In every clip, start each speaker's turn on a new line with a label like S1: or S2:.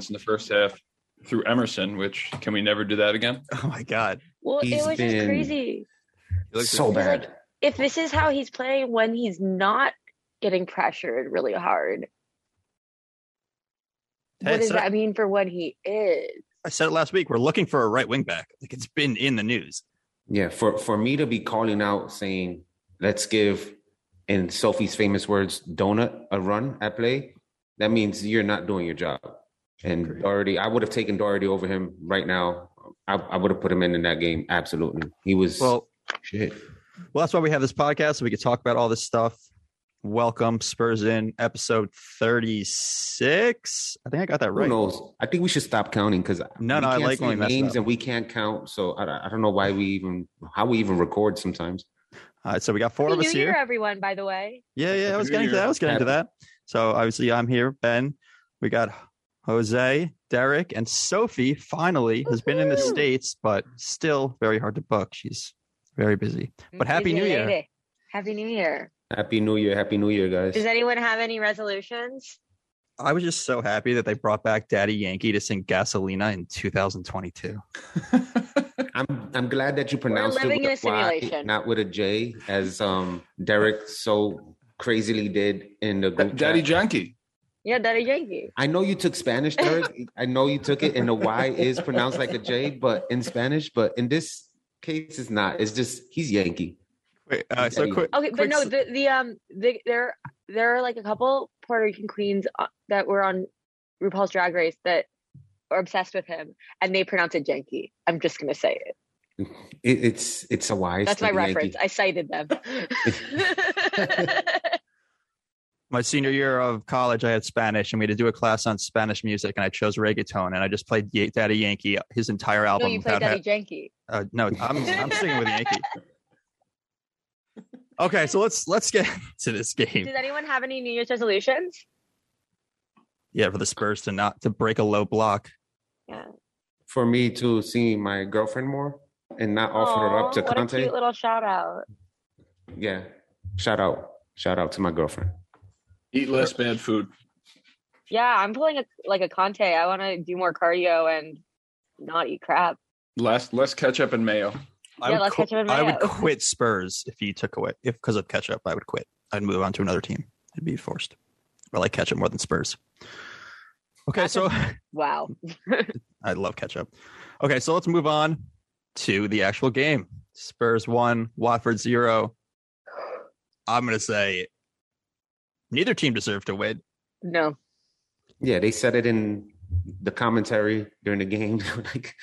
S1: Offense in the first half through Emerson, which can we never do that again?
S2: Oh my god.
S3: Well,
S4: He's
S3: it was
S4: been
S3: just crazy.
S2: He looks
S4: so bad.
S3: like if this is how he's playing when he's not getting pressured really hard, what does
S2: so-
S3: that mean for when he is?
S2: I said it last week. We're looking for a right wing back. Like it's been in the news.
S4: Yeah, for for me to be calling out saying, "Let's give," in Sophie's famous words, "donut a run at play," that means you're not doing your job. And
S2: Agreed.
S4: Doherty, I would have taken Doherty over him right now. I, I would have put him in in that game. Absolutely, he was
S2: Well,
S4: shit.
S2: well, that's why we have this podcast so we could talk about all this stuff. Welcome Spurs in episode thirty six. I think I got that right.
S4: Who
S2: right.
S4: knows? I think we should stop counting because
S2: No, no, I like when we mess
S4: names and we can't count. So I, I don't know why we even how we even record sometimes.
S2: All right, so we got four
S3: Happy
S2: of us
S3: New Year,
S2: here.
S3: everyone! By the way,
S2: Yeah, yeah. I was
S1: New
S2: getting to
S1: Year.
S2: that. I was getting to that. So obviously I'm here. Ben, we got Jose, Derek, and Sophie. Finally has been in the states, but still very hard to book. She's very busy. But Happy
S3: Busy
S2: New Year.
S3: lady. Happy New Year!
S4: Happy New Year, Happy New Year, guys.
S3: Does anyone have any resolutions?
S2: I was just so happy that they brought back Daddy Yankee to sing Gasolina in 2022.
S4: I'm I'm glad that you pronounced it with
S3: in a
S4: Y,
S3: simulation.
S4: not with a J, as um Derek so crazily did in the group
S1: Daddy
S4: chat.
S1: Janky.
S3: Yeah, Daddy Yankee.
S4: I know you took Spanish, Derek. I know you took it, and the Y is pronounced like a J, but in Spanish. But in this case, it's not. It's just he's Yankee.
S2: Wait, uh, so
S4: Daddy.
S2: quick.
S3: Okay, but
S2: quick
S3: no, the the um the, there there are like a couple Puerto Rican queens uh, that were on RuPaul's Drag Race that are obsessed with him, and they pronounce it Janky. I'm just gonna say it.
S4: It, it's it's a Y. It's
S3: That's my
S4: still Yankee.
S3: reference. I cited them.
S2: my senior year of college, I had Spanish, and we had to do a class on Spanish music, and I chose reggaeton, and I just played Ye- Daddy Yankee, his entire
S3: no,
S2: album.
S3: you played Daddy Janky.
S2: ha- uh, no, I'm I'm singing with Yankee. Okay, so let's let's get to this game.
S3: Does anyone have any New Year's resolutions?
S2: Yeah, for the Spurs to not to break a low block.
S3: Yeah.
S4: For me to see my girlfriend more and not offer her up to
S3: Aw, what a cute little shout out.
S4: Yeah. Shout out. Shout out to my girlfriend.
S1: Eat less bad food.
S3: Yeah, I'm pulling a, like a Conte. I want to do more cardio and not eat crap.
S1: Less less ketchup and mayo.
S2: I
S3: Yeah,
S2: would
S3: let's
S2: qu-
S3: catch him in
S2: I would quit Spurs if you took away if because of ketchup. I would quit. I'd move on to another team. I'd be forced. I like ketchup more than Spurs. Okay,
S3: That's
S2: so
S3: Wow.
S2: I love ketchup. Okay, so let's move on to the actual game. Spurs one, Watford zero. I'm gonna say neither team deserved to win.
S3: No.
S4: Yeah, they said it in the commentary during the game. like,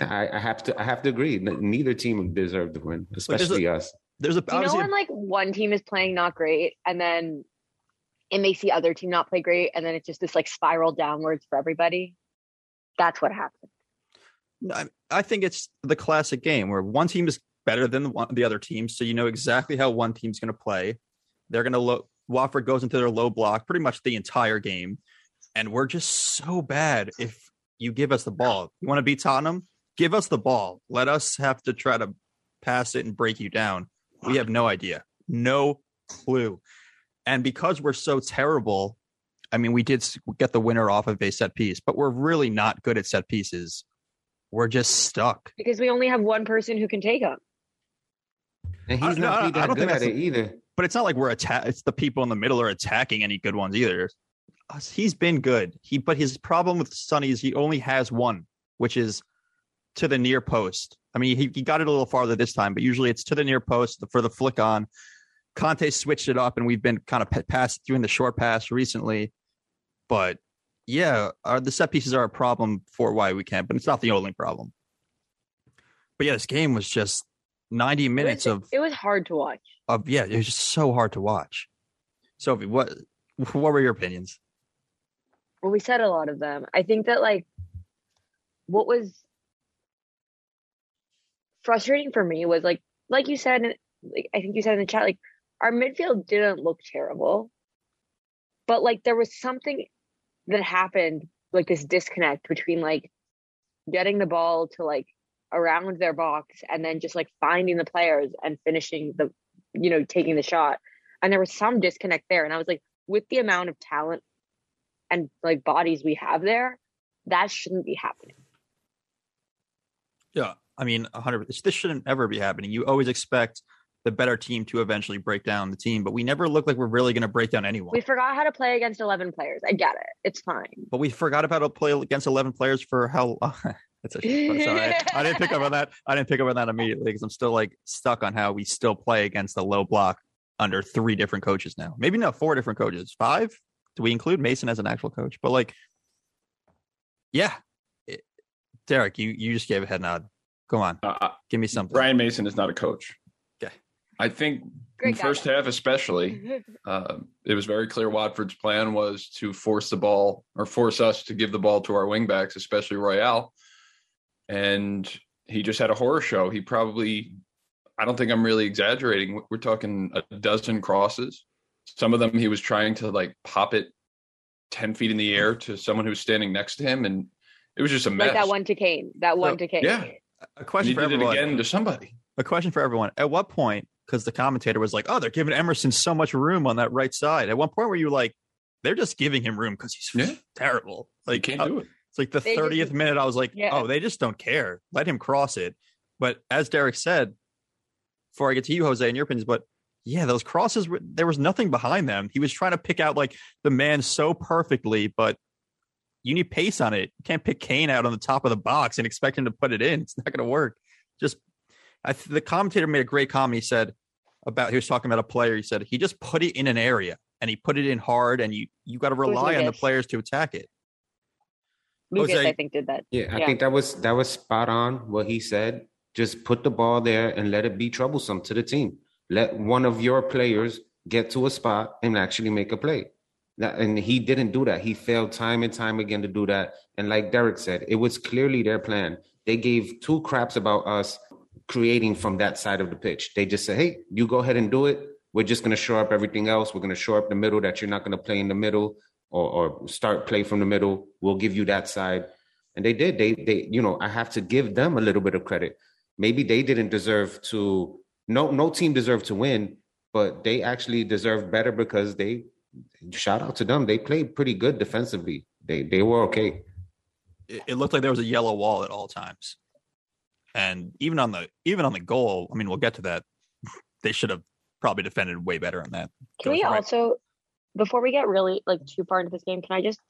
S4: I, I have to, I have to agree. Neither team deserved to win,
S2: there's
S4: especially us.
S2: There's a
S3: Do you know when like one team is playing not great and then it makes the other team not play great and then it's just this like spiral downwards for everybody? That's what happened.
S2: I, I think it's the classic game where one team is better than the, one, the other team, so you know exactly how one team's going to play. They're going to look. Watford goes into their low block pretty much the entire game, and we're just so bad. If you give us the ball, you want to beat Tottenham, give us the ball. Let us have to try to pass it and break you down. We have no idea, no clue, and because we're so terrible. I mean, we did get the winner off of a set piece, but we're really not good at set pieces we're just stuck.
S3: Because we only have one person who can take them.
S4: And he's
S2: no, I-
S4: not
S2: I
S4: be that
S2: don't think
S4: good at
S2: that's
S4: it either.
S2: But it's not like we're attack. It's the people in the middle are attacking any good ones either. He's been good. He, but his problem with Sonny is he only has one, which is to the near post. I mean, he, he got it a little farther this time, but usually it's to the near post for the flick on. Conte switched it up, and we've been kind of pa- pass doing the short pass recently. But yeah, our, the set pieces are a problem for why we can't, but it's not the only problem. But yeah, this game was just 90 minutes
S3: it was,
S2: of
S3: it was hard to watch.
S2: of yeah, it was just so hard to watch. Sophie, what what were your opinions?
S3: Well, we said a lot of them. I think that like what was frustrating for me was like like you said, like I think you said in the chat, like our midfield didn't look terrible, but like there was something that happened, like this disconnect between like getting the ball to like around their box and then just like finding the players and finishing the, you know, taking the shot. And there was some disconnect there, and I was like, with the amount of talent and like bodies we have there, that shouldn't be happening.
S2: Yeah, I mean, 100. This shouldn't ever be happening. You always expect the better team to eventually break down the team, but we never look like we're really going to break down anyone.
S3: We forgot how to play against 11 players. I get it. It's fine.
S2: but we forgot about how to play against 11 players for how. That's a, sorry, I, I didn't pick up on that. I didn't pick up on that immediately because I'm still like stuck on how we still play against a low block under three different coaches now. Maybe not four different coaches. Five? Do we include Mason as an actual coach? But like, yeah, It- Derek, you you just gave a head nod. Come on,
S1: Uh,
S2: give me something.
S1: Ryan Mason is not a coach.
S2: Okay.
S1: I think in the first half, especially, uh, it was very clear Watford's plan was to force the ball or force us to give the ball to our wingbacks, especially Royal. And he just had a horror show. He probably, I don't think I'm really exaggerating. We're talking a dozen crosses. Some of them he was trying to like pop it 10 feet in the air to someone who's standing next to him. And it was just a mess.
S3: like that one to Kane. That one
S2: So,
S3: to Kane.
S1: yeah.
S2: A
S1: And
S2: question
S1: he
S2: for
S1: did it
S2: everyone.
S1: again to somebody.
S2: A question for everyone. At what point? Because the commentator was like, "Oh, they're giving Emerson so much room on that right side." At one point, were you like, "They're just giving him room because he's
S1: Yeah.
S2: terrible"?
S1: Like,
S2: Like,
S1: can't
S2: uh,
S1: do it.
S2: It's like the
S3: They just-
S2: thirtieth minute. I was like,
S3: Yeah.
S2: "Oh, they just don't care. Let him cross it." But as Derek said, before I get to you, Jose, and your opinions, but yeah, those crosses, there was nothing behind them. He was trying to pick out like the man so perfectly, but you need pace on it. You can't pick Kane out on the top of the box and expect him to put it in. It's not going to work. Just, I th- the commentator made a great comment. He said about he was talking about a player. He said he just put it in an area and he put it in hard, and you you got to rely on the players to attack it.
S3: Oh, Lucas,
S2: Jose-
S3: I think, did that.
S4: Yeah, I
S3: Yeah.
S4: think that was that was spot on what he said. Just put the ball there and let it be troublesome to the team. Let one of your players get to a spot and actually make a play. That, and he didn't do that. He failed time and time again to do that. And like Derek said, it was clearly their plan. They gave two craps about us creating from that side of the pitch. They just said, "Hey, you go ahead and do it. We're just going to shore up everything else. We're going to shore up the middle that you're not going to play in the middle or, or start play from the middle. We'll give you that side." And they did. They they you know I have to give them a little bit of credit. Maybe they didn't deserve to. No no team deserved to win, but they actually deserved better because they. Shout out to them. They played pretty good defensively. They they were okay.
S2: it, it looked like there was a yellow wall at all times. And even on the even on the goal, I mean, we'll get to that. They should have probably defended way better on that.
S3: Can we
S2: for
S3: also, before we get really like too far into this game, can I just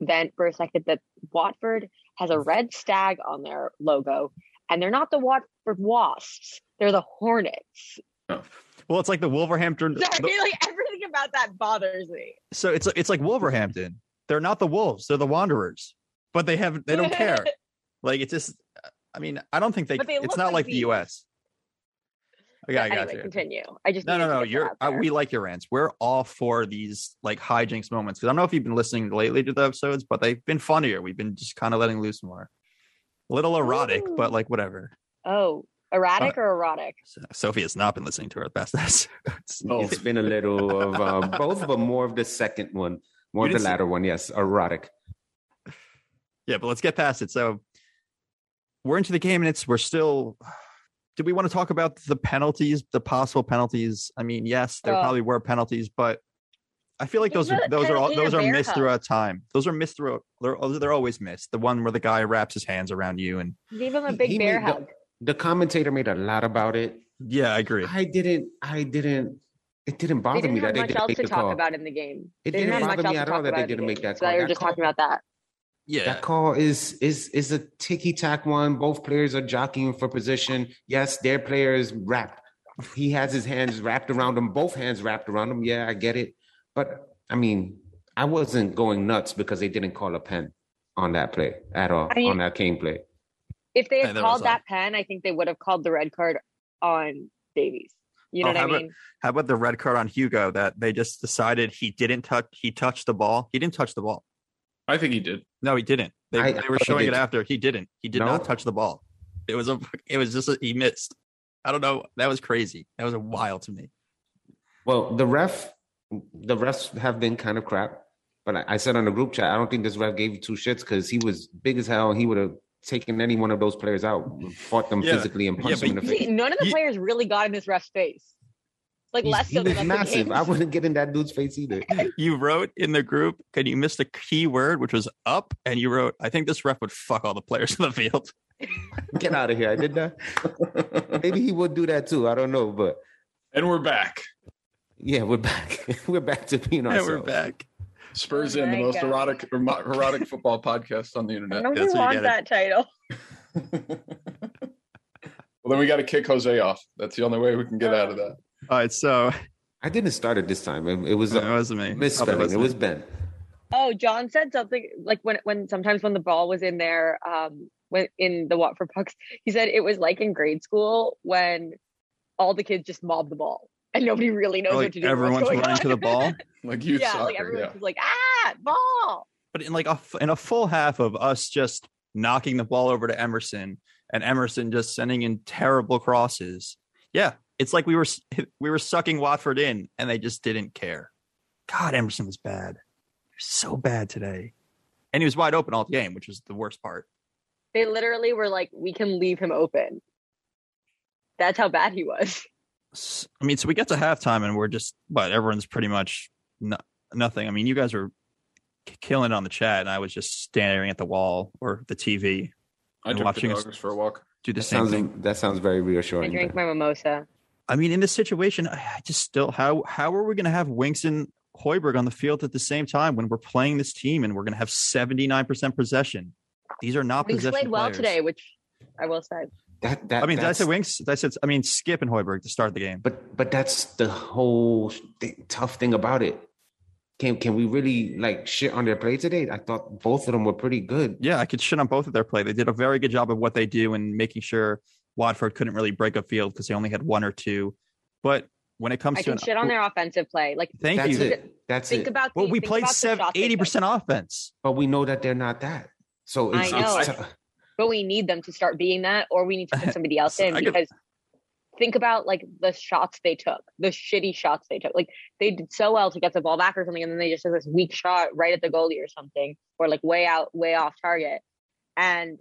S3: vent for a second that Watford has a red stag on their logo, and they're not the Watford Wasps; they're the Hornets. Oh.
S2: Well, it's like the Wolverhampton.
S3: Sorry,
S2: the-
S3: like everything about that bothers me.
S2: so it's it's like Wolverhampton. They're not the Wolves. They're the Wanderers. But they have they don't care. Like it's just. I mean, I don't think they.
S3: But they
S2: it's
S3: look
S2: not
S3: like
S2: like the
S3: these.
S2: U.S. Okay, I got
S3: anyway,
S2: you.
S3: continue. I just
S2: No, no, no. You're
S3: out
S2: uh, we like your rants. We're all for these like hijinks moments because I don't know if you've been listening lately to the episodes, but they've been funnier. We've been just kind of letting loose more. A little erotic,
S3: Ooh.
S2: but like whatever.
S3: oh erratic or erotic.
S2: So, Sophie has not been listening to our best. That's
S1: Oh.
S4: It's been a little of um, both, but more of the second one, more
S2: You
S4: of the
S2: didn't see-
S4: latter one. Yes, erotic.
S2: yeah, but let's get past it. So we're into the game, and it's we're still. Do we want to talk about the penalties, the possible penalties? I mean, yes, there
S3: Uh,
S2: probably were penalties, but I feel like
S3: There's
S2: those are those are all, those are missed
S3: hug.
S2: throughout time. Those are missed throughout. They're they're always missed. The one where the guy wraps his hands around you, and
S3: Give him a big
S4: he
S3: bear
S4: made the-
S3: hug.
S4: The commentator made a lot about it.
S2: yeah, I agree.
S4: I didn't. I didn't. It didn't bother
S3: didn't
S4: me that they
S3: much
S4: didn't
S3: else
S4: make
S3: to
S4: the
S3: talk
S4: call.
S3: about in the game.
S4: It
S3: they didn't
S4: didn't
S3: have
S4: bother
S3: much
S4: me at
S3: to
S4: all
S3: talk
S4: that
S3: about
S4: they didn't make
S3: game.
S4: that
S3: So
S4: call.
S3: they were just
S4: call-
S3: talking about that.
S2: Yeah,
S4: That call is is is a ticky tack one. Both players are jockeying for position. Yes, their player is wrapped. He has his hands wrapped around him, both hands wrapped around him. Yeah, I get it. But I mean, I wasn't going nuts because they didn't call a pen on that play at all,
S3: I mean-
S4: on that Kane play.
S3: If they had
S2: there
S3: called that pen, I think they would have called the red card on Davies. You
S2: Oh,
S3: know what I
S2: how about-
S3: mean?
S2: How about the red card on Hugo that they just decided he didn't touch? He touched the ball. He didn't touch the ball.
S1: I think he did.
S2: No, he didn't. They,
S4: I-
S2: they were showing it after. He didn't. He did
S4: No?
S2: not touch the ball. It was a. It was just a, he missed. I don't know. That was crazy. That was a wild to me.
S4: Well, the ref, the refs have been kind of crap. But I, I said on the group chat, I don't think this ref gave you two shits because he was big as hell he would have taken any one of those players out, fought them
S2: Yeah.
S4: physically and punched
S2: but
S4: them in the
S3: See,
S4: face.
S3: none of the
S2: You-
S3: players really got in this ref's face. Like
S4: He's-
S3: less
S4: he
S3: so
S4: was
S3: than
S4: massive. I wouldn't get in that dude's face either.
S2: You wrote in the group, can you miss the key word, which was up, and you wrote, "I think this ref would fuck all the players in the field."
S4: Get out of here. I did that. Maybe he would do that too. I don't know. But
S1: and we're back.
S4: yeah, we're back. we're back to being
S2: And
S4: ourselves.
S2: we're back.
S1: Spurs
S3: Oh
S1: in the most
S3: God.
S1: erotic er- mo- erotic football podcast on the internet.
S3: Nobody
S2: That's what you get
S3: that title.
S1: well, then we got to kick Jose off. That's the only way we can get out of that.
S2: All right, so
S4: I didn't start it this time. It, it was
S2: it wasn't me.
S4: misspelling.
S2: Probably
S4: It was Ben.
S3: Oh, John said something like when when sometimes when the ball was in there, um, when in the Watford pucks, he said it was like in grade school when all the kids just mob the ball and nobody really knows
S2: Like,
S3: what to do.
S2: everyone's
S3: what's going
S2: running
S3: on.
S2: to the ball.
S1: Like youth
S3: yeah,
S1: soccer.
S3: like everyone's just like ah ball.
S2: but in like a f- in a full half of us just knocking the ball over to Emerson and Emerson just sending in terrible crosses. Yeah, it's like we were we were sucking Watford in and they just didn't care. God, Emerson was bad. Was So bad today. And he was wide open all the game, which was the worst part.
S3: They literally were like, we can leave him open. That's how bad he was.
S2: I mean, so we get to halftime and we're just but everyone's pretty much no, nothing. I mean, you guys were k- killing it on the chat and I was just staring at the wall or the TV.
S1: I
S2: and
S1: took
S2: watching
S1: the
S2: us-
S1: dogs for a walk.
S2: Do the
S4: That
S2: same
S4: sounds
S2: thing.
S4: that sounds very reassuring.
S3: I
S4: reassuring.
S3: drank my mimosa.
S2: I mean, in this situation, I I just still how how are we going to have Winks and Højbjerg on the field at the same time when we're playing this team and we're going to have seventy nine percent possession? These are not
S3: Winks
S2: possession
S3: played well
S2: players.
S3: today, which I will say.
S4: That, that,
S2: I mean, did I
S4: that's-
S2: say Winks? Did I said I mean Skip and Højbjerg to start the game.
S4: But but that's the whole thing, tough thing about it. Can can we really like shit on their play today? I thought both of them were pretty good.
S2: Yeah, I could shit on both of their play. They did a very good job of what they do and making sure Watford couldn't really break a field because they only had one or two. But when it comes
S3: I
S2: to
S3: can
S2: an,
S3: shit on their offensive play. Like
S2: thank
S4: That's
S2: you.
S4: it. That's
S3: think
S4: it.
S3: about the,
S2: Well, we played seven, 80% offense.
S4: but we know that they're not that. So
S3: I
S4: it's,
S3: know.
S4: it's
S3: I- but we need them to start being that, or we need to put somebody else in
S2: I could-
S3: because think about like the shots they took, the shitty shots they took. Like they did so well to get the ball back or something, and then they just took this weak shot right at the goalie or something, or like way out, way off target. And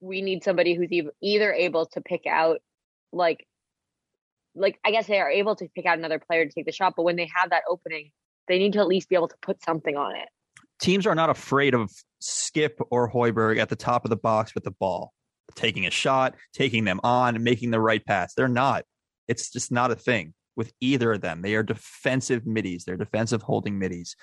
S3: we need somebody who's either able to pick out like like I guess they are able to pick out another player to take the shot, but when they have that opening, they need to at least be able to put something on it.
S2: teams are not afraid of Skip or Højbjerg at the top of the box with the ball, taking a shot, taking them on, making the right pass. They're not. It's just not a thing with either of them. They are defensive middies. They're defensive holding middies,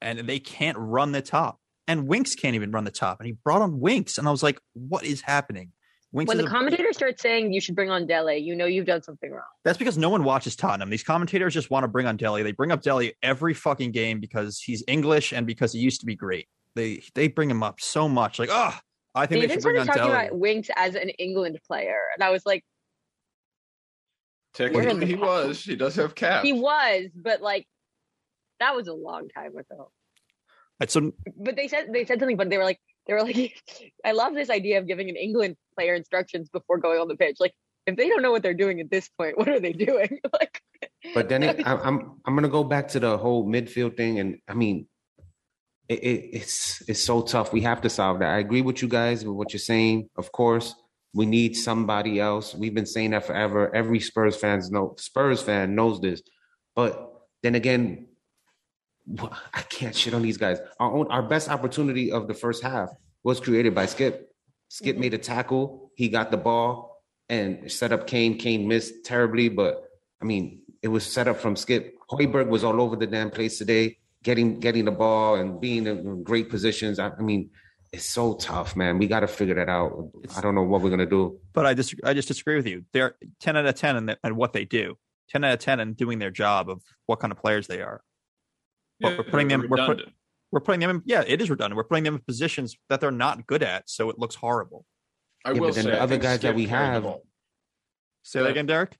S2: and they can't run the top. And Winks can't even run the top. And he brought on Winks, and I was like, "What is happening?" Winks
S3: When
S2: is
S3: the
S2: a-
S3: commentator starts saying you should bring on Dele, you know you've done something wrong.
S2: That's because no one watches Tottenham. These commentators just want to bring on Dele. They bring up Dele every fucking game because he's English and because he used to be great. They they bring him up so much. Like, oh, I think they
S3: Steven
S2: should bring on
S3: started talking
S2: Dele.
S3: about Winks as an England player, and I was like, You're
S1: Technically, he was. He does have caps.
S3: he was, but like that was a long time ago.
S2: Right, so
S3: But they said they said something, but they were like they were like, I love this idea of giving an England player instructions before going on the pitch. Like if they don't know what they're doing at this point, what are they doing? like,
S4: But then it, I, I'm I'm gonna go back to the whole midfield thing, and I mean, it, it, it's it's so tough. We have to solve that. I agree with you guys with what you're saying. Of course, we need somebody else. We've been saying that forever. Every Spurs fans know Spurs fan knows this. But then again, wh- I can't shit on these guys. Our own our best opportunity of the first half was created by Skip. Skip mm-hmm. made a tackle. He got the ball and set up Kane. Kane missed terribly, but I mean, it was set up from Skip. Højbjerg was all over the damn place today, getting getting the ball and being in great positions. I, I mean, it's so tough, man. We got to figure that out. I don't know what we're gonna do.
S2: but I just I just disagree with you. They're ten out of ten and and what they do. Ten out of ten and doing their job of what kind of players they are. But we're putting them- we're put- We're putting them in. Yeah, it is redundant. We're putting them in positions that they're not good at, so it looks horrible.
S1: I
S4: Yeah,
S1: will
S4: but then
S1: say,
S4: the
S1: I
S4: other
S1: think
S4: guys that
S1: Skip
S4: we
S1: carried the
S4: have-
S1: ball.
S2: Say that again, Derek.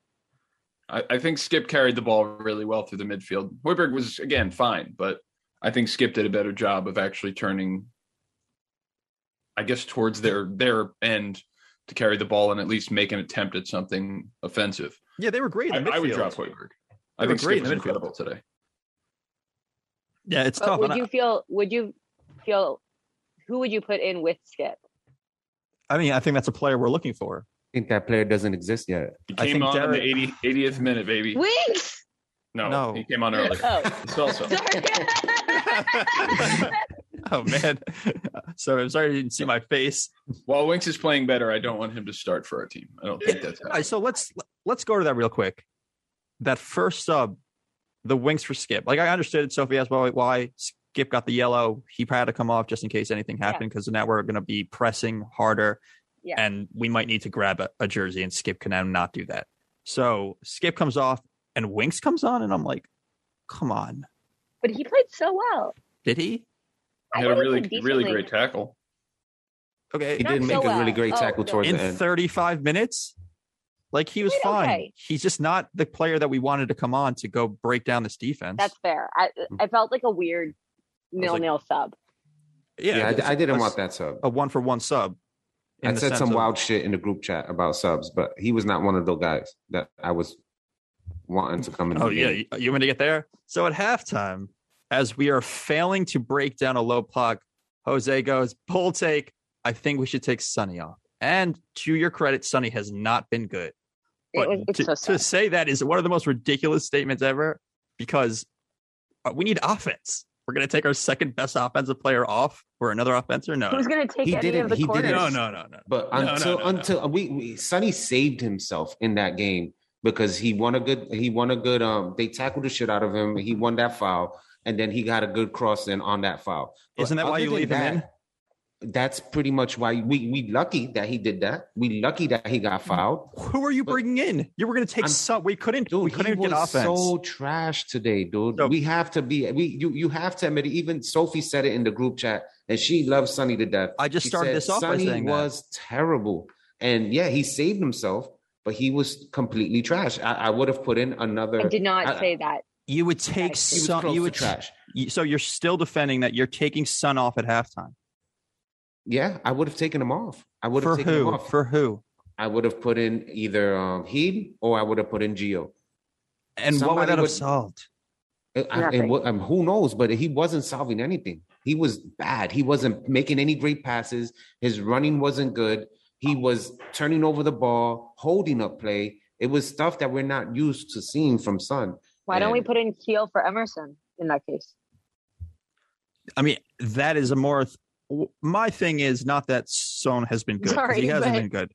S1: I, I think Skip carried the ball really well through the midfield. Højbjerg was again fine, but I think Skip did a better job of actually turning, I guess, towards their their end to carry the ball and at least make an attempt at something offensive.
S2: Yeah, they were great
S1: I,
S2: in the
S1: I would
S2: midfield.
S1: drop Højbjerg.
S2: They
S1: I think
S2: great
S1: Skip was
S2: in
S1: incredible today.
S2: Yeah, it's
S3: But
S2: tough.
S3: would
S2: and I-
S3: you feel? Would you feel? Who would you put in with Skip?
S2: I mean, I think that's a player we're looking for.
S4: I think that player doesn't exist yet.
S1: He
S2: I
S1: came
S2: think
S1: on
S2: Derek-
S1: in the 80, 80th minute, baby.
S3: Winks.
S1: No,
S2: No.
S1: he came on early.
S3: Oh,
S1: also
S3: sorry.
S2: oh man. so I'm sorry you didn't see my face.
S1: while Winks is playing better, I don't want him to start for our team. I don't think that's
S2: All right, so let's let's go to that real quick. That first sub, the Winks for Skip. Like I understood Sophie asked why why Skip got the yellow. He had to come off just in case anything happened because now we're going to be pressing harder,
S3: Yeah.
S2: and we might need to grab a, a jersey, and Skip can now not do that. So Skip comes off, and Winks comes on, and I'm like, come on,
S3: but he played so well.
S2: did he?
S3: I
S1: He had a really, really great tackle.
S2: Okay,
S4: He
S3: Not
S4: did
S3: so
S4: make a really great
S3: Oh,
S4: tackle
S3: no.
S4: towards
S2: in
S4: the end.
S2: 35 minutes. Like he was
S3: Played
S2: fine.
S3: okay.
S2: He's just not the player that we wanted to come on to go break down this defense.
S3: That's fair. I I felt like a weird nil
S2: like-
S3: nil sub.
S4: yeah,
S2: it's
S4: I, I didn't
S2: a-
S4: want that sub.
S2: a one for one sub.
S4: I said some
S2: of-
S4: wild shit in the group chat about subs, but he was not one of those guys that I was wanting to come in.
S2: Oh yeah,
S4: game.
S2: you, you want to get there? So at halftime, as we are failing to break down a low puck, Jose goes pull take. I think we should take Sonny off. And to your credit, Sonny has not been good.
S3: It was, it's
S2: to,
S3: so
S2: to say that is one of the most ridiculous statements ever because uh, we need offense. We're going to take our second best offensive player off for another offenser? No.
S3: Who's going to take
S4: He
S3: any
S4: didn't-
S3: of the
S4: he
S3: corners?
S4: didn't-
S2: no, no, no, no.
S4: But
S2: No, no,
S4: until
S2: no, no.
S4: until we, we Sonny saved himself in that game because he won a good he won a good um they tackled the shit out of him. He won that foul and then he got a good cross in on that foul. But
S2: Isn't that why you
S4: than
S2: leave him in?
S4: That, That's pretty much why we we lucky that he did that. We lucky that he got fouled.
S2: Who are you
S4: But-
S2: bringing in? You were going to take
S4: I'm-
S2: some. We couldn't.
S4: Dude,
S2: we couldn't
S4: he
S2: get
S4: was
S2: offense.
S4: so trash today, dude.
S2: So-
S4: we have to be. We you you have to admit it. Even Sophie said it in the group chat, and she loves Sonny to death.
S2: I just
S4: She
S2: started
S4: said
S2: this off by
S4: Sonny
S2: saying that.
S4: was terrible, and yeah, he saved himself, but he was completely trash. I, I would have put in another.
S3: I did not
S4: I-
S3: say that.
S2: You would take
S3: He
S4: he
S2: some. You would
S4: trash.
S2: you- So you're still defending that you're taking Son off at halftime.
S4: Yeah, I would have taken him off. I would have taken him off.
S2: For who?
S4: I would have put in either um, Heed or I would have put in Geo.
S2: And what would that have
S4: would-
S2: solved?
S4: Uh, I-
S3: Nothing.
S4: and, what, um, who knows? But he wasn't solving anything. He was bad. He wasn't making any great passes. His running wasn't good. He was turning over the ball, holding up play. It was stuff that we're not used to seeing from Son.
S3: Why don't we put in Keel for Emerson in that case?
S2: I mean, that is a more. Th- w- My thing is not that Son has been good. 'cause
S3: Sorry,
S2: he hasn't
S3: but-
S2: been good.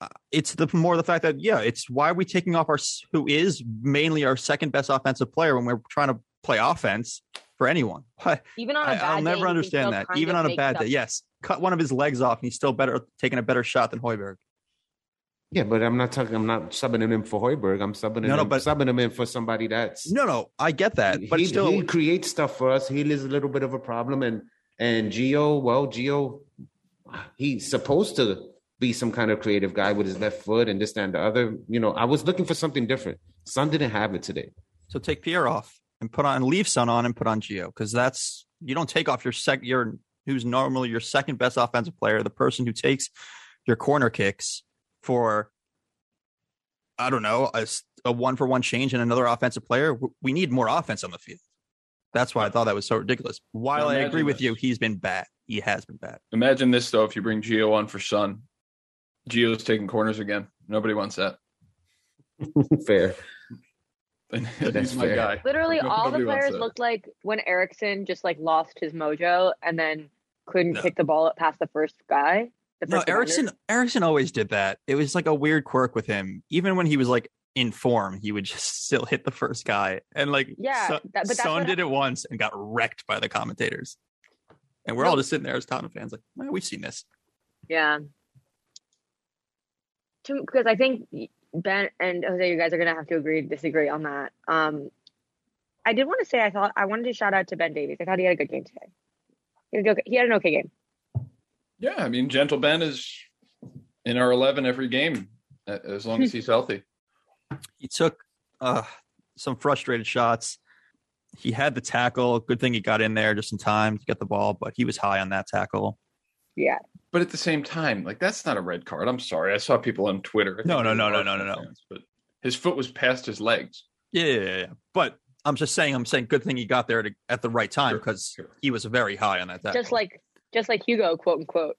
S2: Uh, It's the more the fact that yeah, it's why are we taking off our who is mainly our second best offensive player when we're trying to play offense for anyone. Why-
S3: Even on a
S2: I,
S3: bad day.
S2: I'll never
S3: he
S2: understand that. Even on a bad
S3: stuff-
S2: day, yes, cut one of his legs off and he's still better taking a better shot than Højbjerg.
S4: Yeah, but I'm not talking. I'm not subbing him in for Højbjerg. I'm subbing him.
S2: No, no, but-
S4: subbing him in for somebody that's
S2: No, no, I get that, but
S4: he,
S2: still,
S4: he creates stuff for us. He is a little bit of a problem, and and Geo, well, Geo, he's supposed to be some kind of creative guy with his left foot and this that, and the other. You know, I was looking for something different. Son didn't have it today.
S2: So take Pierre off and put on leave Son on and put on Geo because that's you don't take off your sec your who's normally your second best offensive player, the person who takes your corner kicks for I don't know a one for one change and another offensive player. We need more offense on the field. That's why I thought that was so ridiculous. While I
S1: imagine
S2: agree with you, he's been bad. He has been bad.
S1: Imagine this though: if you bring Geo on for Son, Geo's taking corners again. Nobody wants that.
S4: Fair. That's
S1: my
S4: fair.
S1: guy.
S3: Literally,
S1: No-
S3: all the players looked like when Eriksen just like lost his mojo and then couldn't
S2: No.
S3: kick the ball up past the first guy. The
S2: No,
S3: first defender.
S2: Eriksen. Eriksen always did that. It was like a weird quirk with him. Even when he was like in form, he would just still hit the first guy. And like,
S3: Yeah,
S2: Son,
S3: that- but that's
S2: Son
S3: what
S2: did it once and got wrecked by the commentators. And we're all just sitting there as Tottenham fans, like, well, we've seen this.
S3: Yeah. Because I think Ben and Jose, you guys are gonna have to agree to disagree on that. Um, I did want to say I thought I wanted to shout out to Ben Davies. I thought he had a good game today. He had, a he had an okay game.
S1: Yeah, I mean, Gentle Ben is in our eleven every game, as long as he's healthy.
S2: He took uh, some frustrated shots. He had the tackle. Good thing he got in there just in time to get the ball, but he was high on that tackle.
S3: Yeah.
S1: But at the same time, like that's not a red card. I'm sorry. I saw people on Twitter.
S2: No, no, no, no, no, no, no.
S1: But his foot was past his legs.
S2: Yeah, yeah, yeah, yeah. But I'm just saying, I'm saying, good thing he got there to, at the right time
S1: Sure,
S2: because
S1: sure.
S2: he was very high on that tackle.
S3: Just like just like Hugo, quote unquote.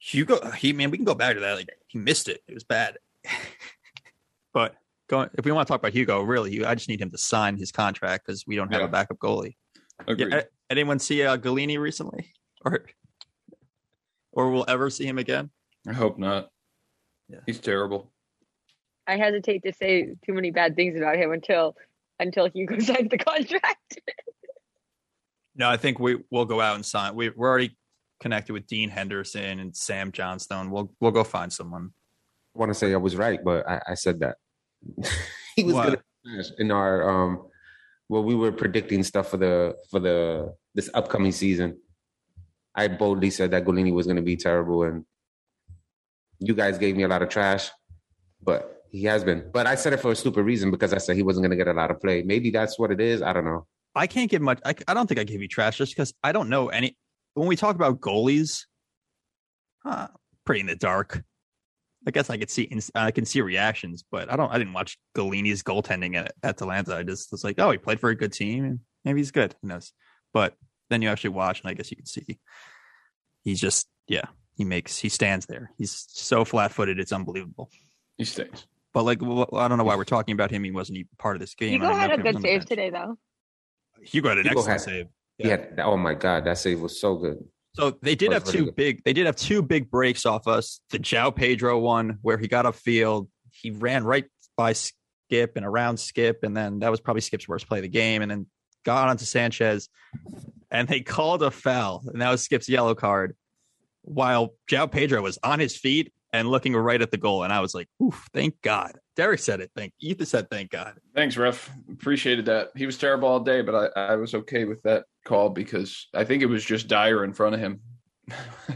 S2: Hugo, he man, we can go back to that. Like he missed it; it was bad. but going, if we want to talk about Hugo, really, I just need him to sign his contract because we don't have
S1: Yeah.
S2: a backup goalie.
S1: Agreed.
S2: Yeah, a- anyone see uh, Gollini recently, or or will ever see him again?
S1: I hope not.
S2: Yeah.
S1: He's terrible.
S3: I hesitate to say too many bad things about him until until Hugo signs the contract.
S2: No, I think we will go out and sign. We, we're already connected with Dean Henderson and Sam Johnstone. We'll we'll go find someone.
S4: Want to say I was right, but I, I said that he was
S2: What?
S4: gonna in our um. Well, we were predicting stuff for the for the this upcoming season. I boldly said that Gollini was going to be terrible, and you guys gave me a lot of trash, but he has been. But I said it for a stupid reason because I said he wasn't going to get a lot of play. Maybe that's what it is. I don't know.
S2: I can't give much. I, I don't think I gave you trash just because I don't know any. When we talk about goalies, uh, pretty in the dark. I guess I could see I can see reactions, but I don't. I didn't watch Gollini's goaltending at, at Atlanta. I just was like, oh, he played for a good team, and maybe he's good. Who knows? But then you actually watch, and I guess you can see he's just yeah. He makes he stands there. He's so flat footed. It's unbelievable.
S1: He stinks.
S2: But like, well, I don't know why we're talking about him. He wasn't even part of this game.
S3: Hugo
S2: I
S3: had a
S2: if he was
S3: good save today, though.
S2: Hugo had an
S4: Hugo
S2: excellent
S4: had-
S2: save.
S4: Yeah. oh my god, that save was so good.
S2: So they did have two
S4: good.
S2: big. They did have two big breaks off us. The João Pedro one, where he got upfield, he ran right by Skip and around Skip, and then that was probably Skip's worst play of the game. And then got onto Sanchez, and they called a foul, and that was Skip's yellow card. While João Pedro was on his feet and looking right at the goal, and I was like, "Oof, thank God." Derek said it. Thank Ethan said, "Thank God."
S1: Thanks, ref. Appreciated that. He was terrible all day, but I, I was okay with that call because I think it was just Dier in front of him.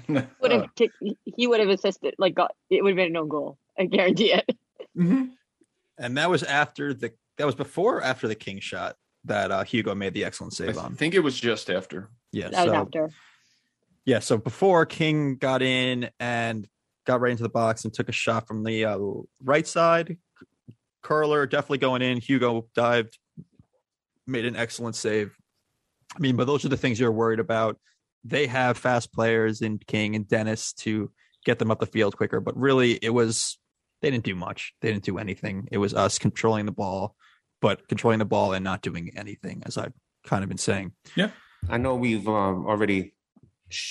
S3: Would have kicked, he would have assisted. Like, got it would have been no goal. I guarantee it.
S1: mhm.
S2: And that was after the. That was before or after the King shot that uh, Hugo made the excellent save
S1: I
S2: on.
S1: I think it was just after.
S2: Yeah,
S3: That was
S2: so
S3: after.
S2: yeah, so before King got in and got right into the box and took a shot from the uh, right side, curler definitely going in. Hugo dived, made an excellent save. I mean, but those are the things you're worried about. They have fast players in King and Dennis to get them up the field quicker, but really it was they didn't do much. They didn't do anything. It was us controlling the ball, but controlling the ball and not doing anything, as I've kind of been saying.
S4: Yeah, I know we've um, already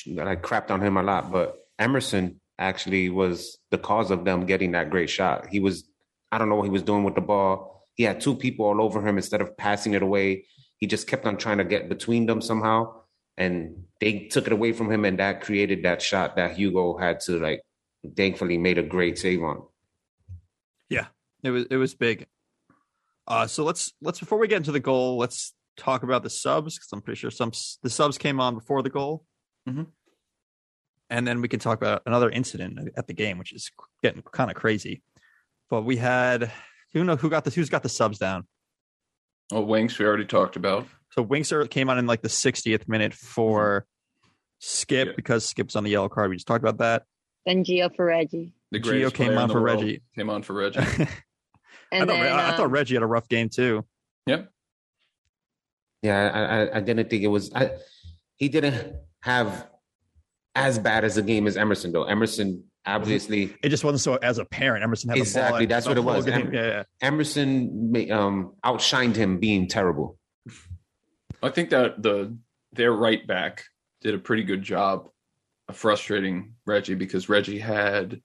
S4: like crapped on him a lot, but Emerson actually was the cause of them getting that great shot. He was, I don't know what he was doing with the ball. He had two people all over him instead of passing it away. He just kept on trying to get between them somehow, and they took it away from him, and that created that shot that Hugo had to like. Thankfully, made a great save on.
S2: Yeah, it was it was big. Uh, so let's let's before we get into the goal, let's talk about the subs because I'm pretty sure some the subs came on before the goal,
S1: Mhm.
S2: and then we can talk about another incident at the game, which is getting kind of crazy. But we had who know who got the who's got the subs down.
S1: Oh, Winks, we already talked about.
S2: So Winkser came on in like the 60th minute for Skip
S1: Yeah.
S2: because Skip's on the yellow card. We just talked about that.
S3: Then Gio for Reggie.
S1: The
S2: Gio came on
S1: the
S2: for
S1: world
S2: Reggie.
S1: Came on for Reggie.
S2: I,
S3: And
S2: thought,
S3: then,
S2: I, I thought
S3: um,
S2: Reggie had a rough game too.
S1: yep.
S4: Yeah, I, I, I didn't think it was. I, he didn't have as bad as a game as Emerson though. Emerson obviously
S2: It just wasn't so as a parent. Emerson had
S4: Exactly,
S2: the ball
S4: that's what it was. Em-
S2: yeah.
S4: Emerson um, outshined him being terrible.
S1: I think that the their right back did a pretty good job of frustrating Reggie because Reggie had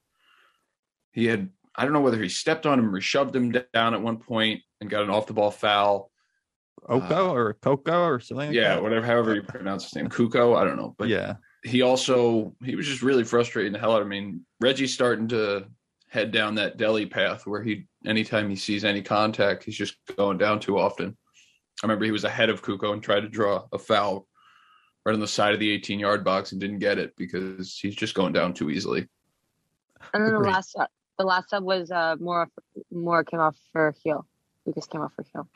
S1: he had I don't know whether he stepped on him or shoved him down at one point and got an off the ball foul.
S2: Oko or Coco or something. Like
S1: Yeah,
S2: that?
S1: whatever, however you pronounce his name, Kuko. I don't know, but
S2: yeah.
S1: He also he was just really frustrating the hell out. of me. I mean, Reggie's starting to head down that Dele path where he anytime he sees any contact, he's just going down too often. I remember he was ahead of Kuko and tried to draw a foul right on the side of the 18 yard box and didn't get it because he's just going down too easily.
S3: And then the last sub, the last sub was uh more more came off for Gil. Lucas came off for Gil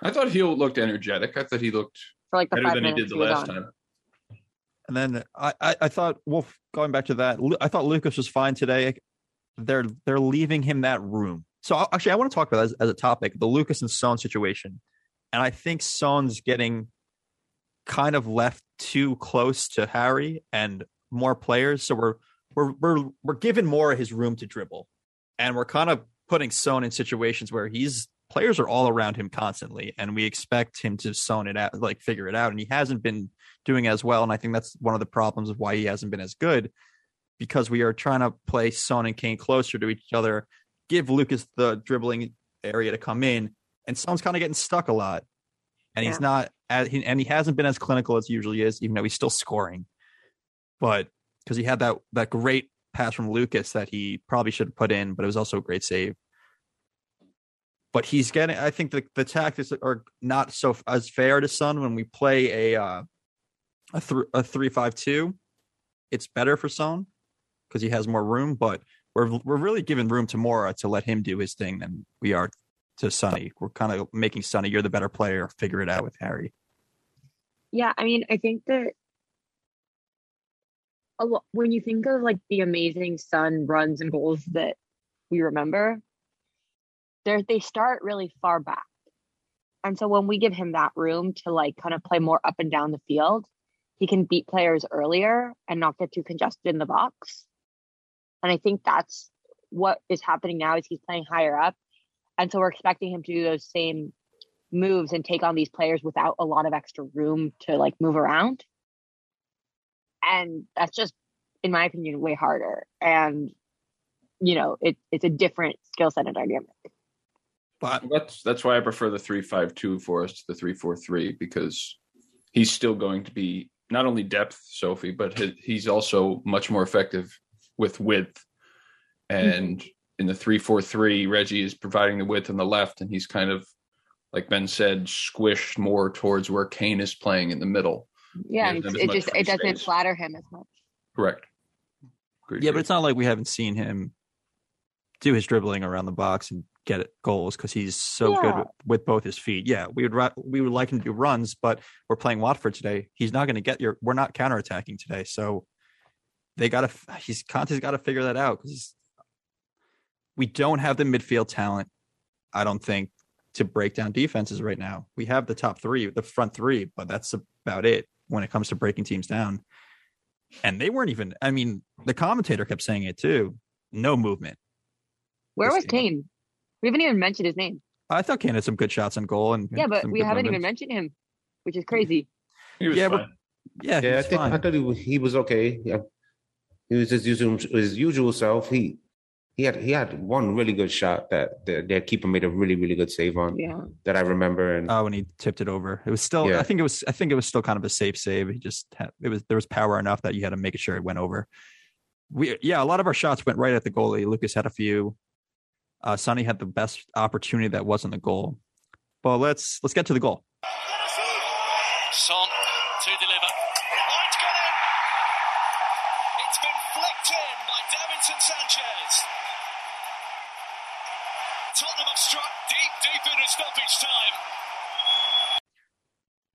S1: I thought Gil looked energetic. I thought he looked
S3: for like the
S1: better than he did the last
S3: on.
S1: time.
S2: And then I, I, I thought, well, going back to that, I thought Lucas was fine today. They're they're leaving him that room. So actually, I want to talk about that as, as a topic, the Lucas and Son situation. And I think Son's getting kind of left too close to Harry and more players. So we're we're we're we're giving more of his room to dribble, and we're kind of putting Son in situations where he's players are all around him constantly, and we expect him to zone it out, like figure it out, and he hasn't been doing as well. And I think that's one of the problems of why he hasn't been as good because we are trying to play Son and Kane closer to each other, give Lucas the dribbling area to come in, and Son's kind of getting stuck a lot. And he's not, as, he, and he hasn't been as clinical as he usually is, even though he's still scoring. But because he had that that great pass from Lucas that he probably should have put in, but it was also a great save. But he's getting. I think the the tactics are not so as fair to Son when we play a uh, a th- a three five two. It's better for Son because he has more room, but we're we're really giving room to Moura to let him do his thing than we are to Sonny. We're kind of making Sonny, you're the better player. Figure it out with Harry.
S3: Yeah, I mean, I think that a lo- when you think of like the amazing Son runs and goals that we remember, they they start really far back, and so when we give him that room to like kind of play more up and down the field, he can beat players earlier and not get too congested in the box. And I think that's what is happening now is he's playing higher up, and so we're expecting him to do those same moves and take on these players without a lot of extra room to like move around. And that's just, in my opinion, way harder. And you know, it, it's a different skill set and dynamic.
S2: But
S1: That's that's why I prefer the three five two for us to the three four three because he's still going to be not only depth, Sophie, but he's also much more effective with width. Hmm. And in the three four three, Reggie is providing the width on the left, and he's kind of like Ben said, squished more towards where Kane is playing in the middle.
S3: Yeah,
S1: Yeah,
S3: it's,
S1: that is
S3: it just
S1: free
S3: it doesn't
S1: space.
S3: flatter him as much.
S1: Correct. Agreed,
S2: yeah, but it's not like we haven't seen him do his dribbling around the box and get goals because he's so good
S3: Yeah.
S2: with, with both his feet. Yeah, we would we would like him to do runs, but we're playing Watford today. He's not going to get your. We're not counterattacking today, so they got to. He's Conte's got to figure that out because we don't have the midfield talent. I don't think to break down defenses right now. We have the top three, the front three, but that's about it when it comes to breaking teams down. And they weren't even. I mean, the commentator kept saying it too. No movement.
S3: Where was
S2: game.
S3: Kane? We haven't even mentioned his name.
S2: I thought Kane had some good shots on goal, and
S3: Yeah, but we haven't even mentioned him, which is crazy.
S1: He was
S2: Yeah, but-
S1: fine.
S2: Yeah,
S4: Yeah, I
S2: he's
S4: think I thought he was, he was okay. Yeah, he was just using his usual self. He he had he had one really good shot that the, their keeper made a really really good save on
S3: Yeah.
S4: that I remember. And
S2: Oh, when he tipped it over, it was still.
S4: Yeah.
S2: I think it was. I think it was still kind of a safe save. He just had, it was there was power enough that you had to make sure it went over. We yeah, a lot of our shots went right at the goalie. Lucas had a few. Uh, Sonny had the best opportunity that wasn't the goal. But let's let's get to the goal.
S5: Son to deliver. It's got in! It's been flicked in by Davinson Sanchez. Tottenham have struck deep, deep into stoppage time.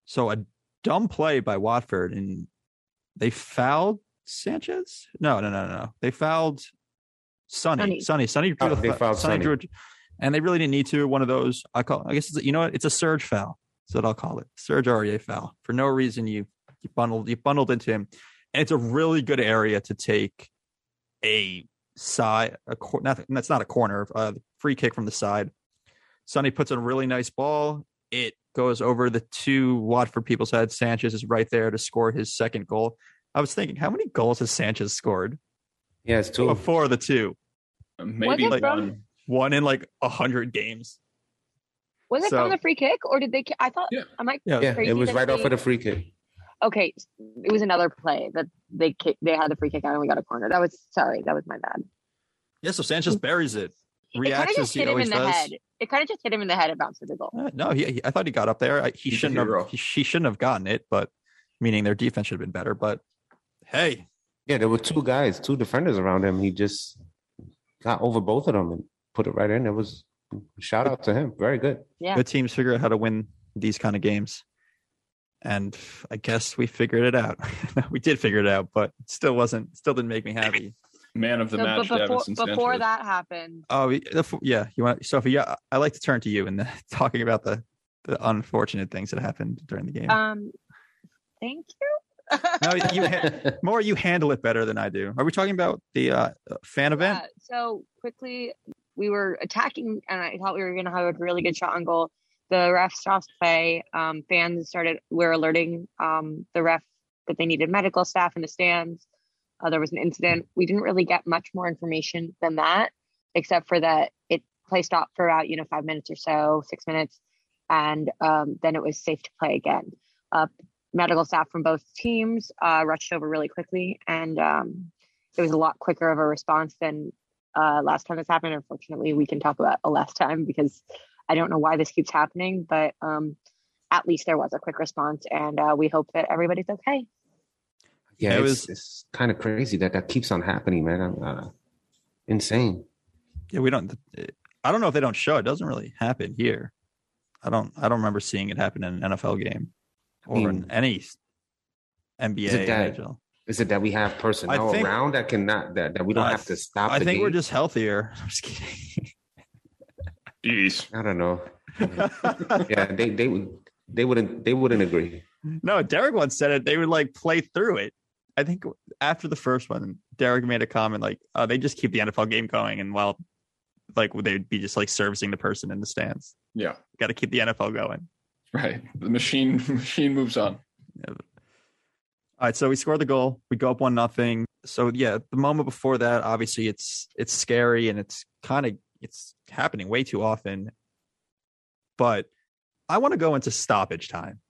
S2: So a dumb play by Watford, and they fouled Sanchez. No, no, no, no, no. They fouled Sonny.
S3: Sonny.
S2: Sonny. Sonny. Oh, drew
S4: Oh,
S2: the
S4: they fouled Sonny.
S2: drew it- and they really didn't need to. One of those. I call. I guess it's, you know what? It's a Serge foul. That's what I'll call it. Serge Aurier foul. For no reason, you you bundled you bundled into him, and it's a really good area to take a side. A cor- nothing. That's not a corner. A free kick from the side. Sonny puts in a really nice ball. It goes over the two Watford people's heads. Sanchez is right there to score his second goal. I was thinking, how many goals has Sanchez scored?
S4: Yeah, it's two.
S2: Before the two,
S1: Maybe
S3: it from-
S1: one.
S2: one in like a hundred games.
S3: Was it
S2: So-
S3: from the free kick or did they? ki- I thought
S1: Yeah.
S3: I might.
S2: Yeah.
S4: yeah,
S3: crazy
S4: it was
S3: that
S4: right off of the free kick.
S3: Okay, it was another play that they kick, they had the free kick out and we got a corner. That was sorry, that was my bad.
S2: Yeah, so Sanchez buries it,
S3: It kind
S2: reacts
S3: of
S2: as
S3: just
S2: he
S3: hit him
S2: always
S3: in the
S2: does.
S3: head. It kind of just hit him in the head and bounced to the goal.
S2: Uh, no, he, he- I thought he got up there. I, he
S1: He's a
S2: shouldn't
S1: hero.
S2: have. He, he shouldn't have gotten it, but meaning their defense should have been better. But hey,
S4: Yeah, there were two guys, two defenders around him. He just got over both of them and put it right in. It was shout out to him. Very good.
S3: Yeah.
S2: Good teams figure out how to win these kind of games. And I guess we figured it out. we did figure it out, but it still wasn't still didn't make me happy.
S1: Man of the
S3: So,
S1: match,
S3: but before, before that happened,
S2: Oh the- yeah, you want Sophie? Yeah, I like to turn to you and talking about the the unfortunate things that happened during the game.
S3: um, thank you.
S2: no, you ha- more you handle it better than I do. Are we talking about the uh, fan event?
S3: Yeah, so quickly, we were attacking, and I thought we were going to have a really good shot on goal. The refs stopped play. Um, fans started. We're alerting um, the ref that they needed medical staff in the stands. Uh, there was an incident. We didn't really get much more information than that, except for that it play stopped for about you know five minutes or so, six minutes, and um, then it was safe to play again. Uh, medical staff from both teams uh, rushed over really quickly, and um, it was a lot quicker of a response than uh, last time this happened. Unfortunately, we can talk about a last time because I don't know why this keeps happening, but um, at least there was a quick response, and uh, we hope that everybody's okay.
S4: Yeah,
S2: It
S4: it
S2: was-
S4: was it's kind of crazy that that keeps on happening, man. I'm, uh, insane.
S2: Yeah, we don't. I don't know if they don't show. It doesn't really happen here. I don't. I don't remember seeing it happen in an NFL game or in any NBA.
S4: Is it that-
S2: NHL.
S4: Is it that we have personnel
S2: think-
S4: around that cannot that, that we don't
S2: I
S4: have to stop?
S2: I
S4: the
S2: think we're just healthier. I'm just kidding.
S1: Jeez.
S4: I don't know. yeah, they they would they wouldn't they wouldn't agree.
S2: no, Derek once said it. They would like play through it. I think after the first one, Derek made a comment like, "Oh, they just keep the NFL game going, and while like they'd be just like servicing the person in the stands.
S1: Yeah.
S2: Got to keep the NFL going."
S1: Right. The machine machine moves on.
S2: All right, so we score the goal. We go up one nothing. So yeah, the moment before that, obviously it's it's scary and it's kind of it's happening way too often. But I want to go into stoppage time,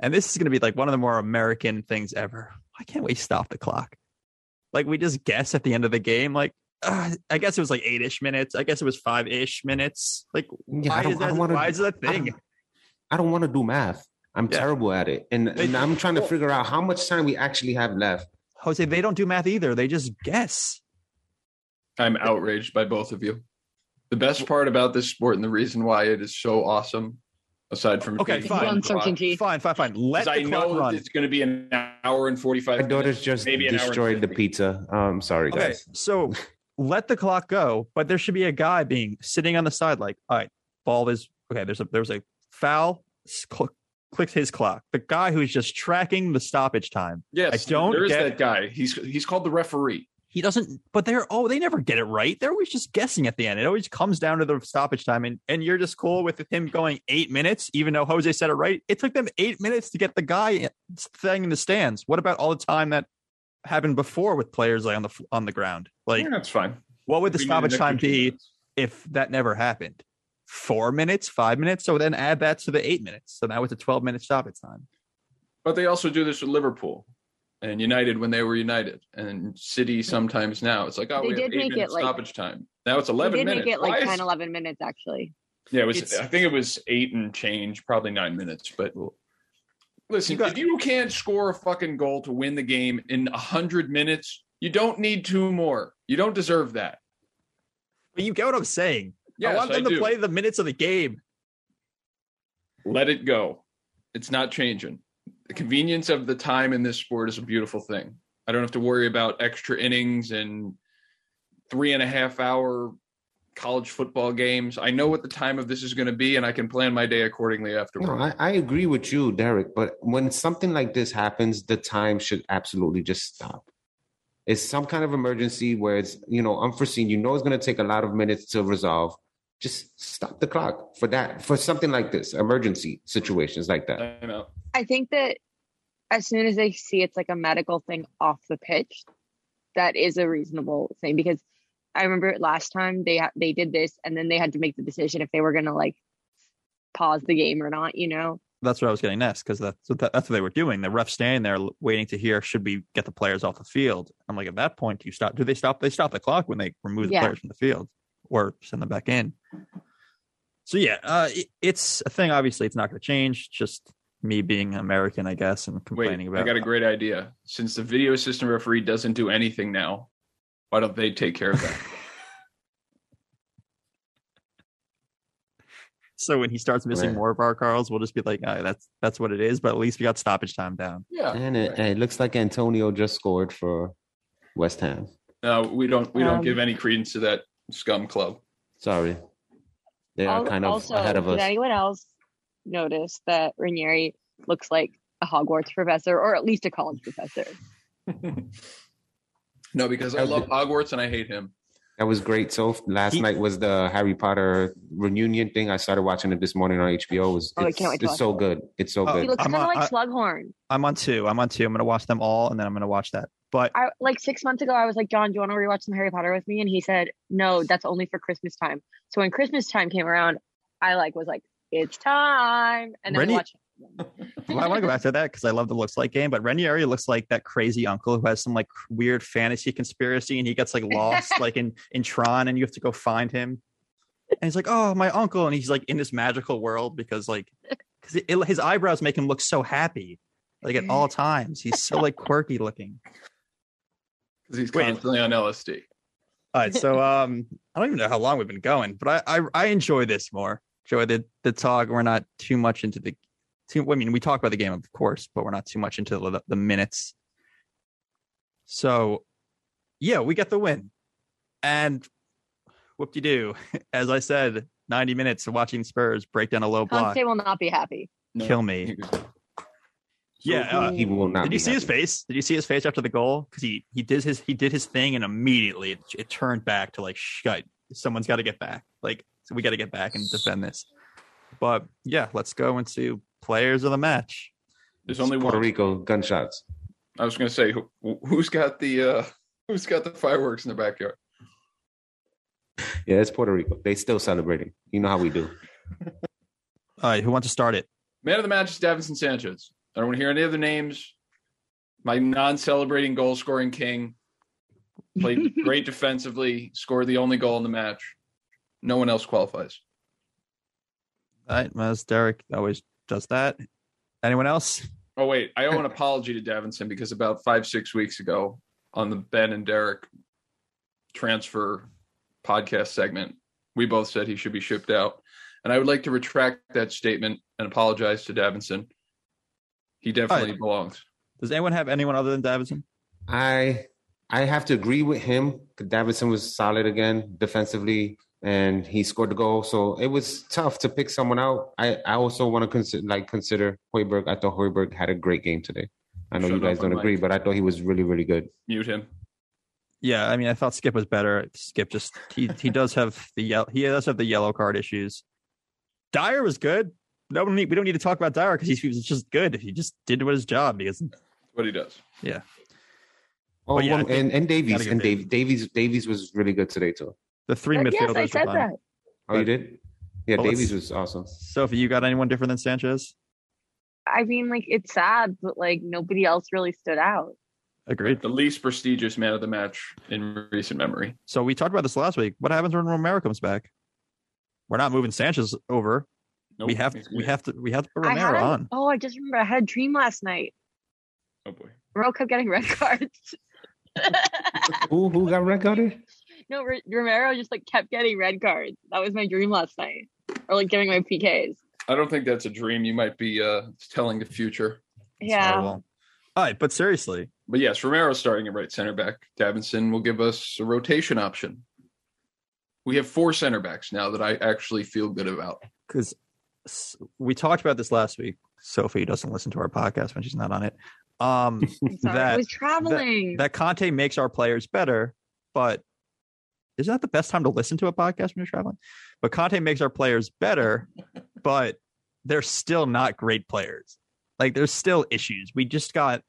S2: and this is going to be like one of the more American things ever. Why can't we stop the clock? Like we just guess at the end of the game. Like uh, I guess it was like eight ish minutes. I guess it was five ish minutes. Like
S4: Yeah,
S2: why
S4: I don't,
S2: is that?
S4: wanna,
S2: Why is that a
S4: I
S2: thing?
S4: Don't- I don't want to do math. I'm
S2: Yeah.
S4: terrible at it, and,
S2: They-
S4: and I'm trying to figure out how much time we actually have left.
S2: Jose, they don't do math either. They just guess.
S1: I'm outraged by both of you. The best part about this sport and the reason why it is so awesome, aside from
S2: Okay,
S1: being
S2: fine.
S1: fun,
S3: Uncertainty.
S2: Fine, fine, fine. Let
S1: is I
S2: the clock
S1: know
S2: run.
S1: it's going to be an hour and 45
S4: My daughter's
S1: minutes,
S4: just
S1: maybe an hour
S4: destroyed the
S1: 50.
S4: pizza. Um, sorry
S2: Okay,
S4: guys.
S2: so let the clock go, but there should be a guy being sitting on the side, like, all right, ball is okay. There's a there's a foul. s- cl- clicks his clock. The guy who's just tracking the stoppage time.
S1: Yes,
S2: I don't
S1: there is
S2: get-
S1: that guy. He's he's called the referee.
S2: He doesn't, but they're oh, they never get it right. They're always just guessing at the end. It always comes down to the stoppage time, and and you're just cool with him going eight minutes, even though Jose said it right. It took them eight minutes to get the guy thing in the stands. What about all the time that happened before with players like on the on the ground? Like,
S1: yeah, that's fine.
S2: what would the
S1: We
S2: stoppage time be
S1: minutes.
S2: if that never happened? Four minutes, five minutes. So then add that to the eight minutes. So now it's a 12 minute stoppage time.
S1: But they also do this with Liverpool and United when they were United, and City sometimes now. It's like oh,
S3: They
S1: we have
S3: did
S1: eight
S3: make
S1: minute
S3: it, like-
S1: stoppage time. Now it's
S3: They
S1: eleven
S3: did
S1: minutes.
S3: make it like
S1: Why
S3: 10,
S1: is-
S3: 11 minutes actually.
S1: Yeah, it was.
S2: It's-
S1: I think it was eight and change, probably nine minutes. But listen,
S2: You got-
S1: if you can't score a fucking goal to win the game in a hundred minutes, you don't need two more. You don't deserve that.
S2: But you get what I'm saying.
S1: Yes,
S2: I want them
S1: I
S2: to
S1: do.
S2: play the minutes of the game.
S1: Let it go. It's not changing. The convenience of the time in this sport is a beautiful thing. I don't have to worry about extra innings and three and a half hour college football games. I know what the time of this is going to be, and I can plan my day accordingly
S4: No,
S1: afterward.
S4: I, I agree with you, Derek. But when something like this happens, the time should absolutely just stop. It's some kind of emergency where it's you know unforeseen. You know it's going to take a lot of minutes to resolve. Just stop the clock for that for something like this, emergency situations like that.
S1: I know.
S3: I think that as soon as they see it's like a medical thing off the pitch, that is a reasonable thing because I remember last time they ha- they did this and then they had to make the decision if they were going to like pause the game or not, you know.
S2: That's what I was getting next because that's what that's what they were doing. The ref standing there waiting to hear should we get the players off the field. I'm like, at that point, do you stop? Do they stop? They stop the clock when they remove the
S3: Yeah.
S2: players from the field or send them back in. So yeah, uh, it, it's a thing. Obviously, it's not going to change. Just me being American, I guess, and complaining Wait, about.
S1: I got a great idea. Since the video assistant referee doesn't do anything now, why don't they take care of that?
S2: so when he starts missing
S4: right.
S2: more of our cars, we'll just be like, "That's that's what it is." But at least we got stoppage time down.
S1: Yeah,
S4: and it, and it looks like Antonio just scored for West Ham.
S1: No, we don't. We don't
S3: um,
S1: give any credence to that scum club.
S4: Sorry. They are
S3: Al-
S4: kind of
S3: also,
S4: ahead of us.
S3: did anyone else notice that Ranieri looks like a Hogwarts professor, or at least a college professor?
S1: no, because I love Hogwarts and I hate him.
S4: That was great. So last
S2: He-
S4: night was the Harry Potter reunion thing. I started watching it this morning on HBO. It was
S3: Oh, I
S4: it's,
S3: can't wait
S4: it's so
S3: it.
S4: good. It's so
S2: Oh,
S3: He
S4: good.
S3: looks kind of like
S2: I-
S3: Slughorn.
S2: I'm on two. I'm on two. I'm gonna watch them all, and then I'm gonna watch that. But
S3: I like six months ago. I was like, John, do you want to rewatch some Harry Potter with me? And he said, No, that's only for Christmas time. So when Christmas time came around, I like was like, It's time, and then watched.
S2: Well, I want to go back to that because I love the looks like game. But Ranieri looks like that crazy uncle who has some like weird fantasy conspiracy, and he gets like lost like in in Tron, and you have to go find him. And he's like, "Oh, my uncle," and he's like in this magical world because like because his eyebrows make him look so happy, like at all times. He's so like quirky looking.
S1: Because he's
S2: Wait.
S1: constantly on LSD.
S2: All right, so um, I don't even know how long we've been going, but I I, I enjoy this more. Enjoy the the talk. We're not too much into the. Too, I mean, we talk about the game, of course, but we're not too much into the, the minutes. So, yeah, we get the win, and whoop de doo. As I said, ninety minutes of watching Spurs break down a low block.
S3: Conte will not be happy.
S1: No.
S2: Kill me.
S1: He
S2: Yeah, uh,
S4: he will not.
S2: Did you see his face? Did you see his face after the goal? Because he he did his he did his thing and immediately it, it turned back to like shut. Someone's got to get back. Like so we got to get back and defend this. But yeah, let's go into players of the match.
S1: There's only
S4: Puerto
S1: one.
S4: Rico gunshots.
S1: I was going to say, who, who's got the uh, who's got the fireworks in the backyard?
S4: Yeah, it's Puerto Rico. They still celebrating. You know how we do.
S2: All right, who wants to start it?
S1: Man of the match is Davinson Sanchez. I don't want to hear any other names. My non-celebrating goal-scoring king played great defensively, scored the only goal in the match. No one else qualifies.
S2: All right, as Derek always does that. Anyone else?
S1: Oh wait, I owe an apology to Davinson because about five six weeks ago on the Ben and Derek transfer podcast segment, we both said he should be shipped out, and I would like to retract that statement and apologize to Davinson. He definitely
S2: Right.
S1: belongs.
S2: Does anyone have anyone other than Davinson?
S4: I I have to agree with him. Davinson was solid again defensively, and he scored the goal. So it was tough to pick someone out. I, I also want to consider like consider Højbjerg. I thought Højbjerg had a great game today. I know
S1: Shut
S4: you guys don't
S1: Mike.
S4: agree, but I thought he was really really good.
S1: Mute him.
S2: Yeah, I mean, I thought Skip was better. Skip just he he does have the yellow he does have the yellow card issues. Dier was good. No, we don't need, we don't need to talk about Dier because he was just good. He just did what his job because
S1: What he does.
S4: Yeah.
S2: Oh, yeah, I
S4: well, and and Davies and
S2: Davies.
S4: Dave, Davies Davies was really good today too.
S2: the three oh,
S3: But
S2: midfielders
S3: yes, I said that.
S4: Oh, you did? Yeah,
S2: Well,
S4: Davies was awesome.
S2: Sophie, you got anyone different than Sanchez?
S3: I mean, like it's sad, but like nobody else really stood out.
S2: Agreed.
S1: The least prestigious man of the match in recent memory.
S2: So we talked about this last week. What happens when Romero comes back? We're not moving Sanchez over.
S1: Nope,
S2: we have
S1: he's
S2: we have to we have to put Romero
S3: had,
S2: on.
S3: Oh, I just remember I had a dream last night.
S1: Oh boy.
S3: Romero kept getting red cards.
S4: Who who got red carded?
S3: no, R- Romero just like kept getting red cards. That was my dream last night, or like giving my PKs.
S1: I don't think that's a dream. You might be uh telling the future.
S2: It's
S3: Yeah.
S2: All right, but seriously,
S1: But yes, Romero's starting at right center back. Davinson will give us a rotation option. We have four center backs now that I actually feel good about.
S2: because we talked about this last week. Sophie doesn't listen to our podcast when she's not on it. Um, that
S3: I was traveling.
S2: that Conte makes our players better, but isn't that the best time to listen to a podcast when you're traveling? But Conte makes our players better, but they're still not great players. Like there's still issues. We just got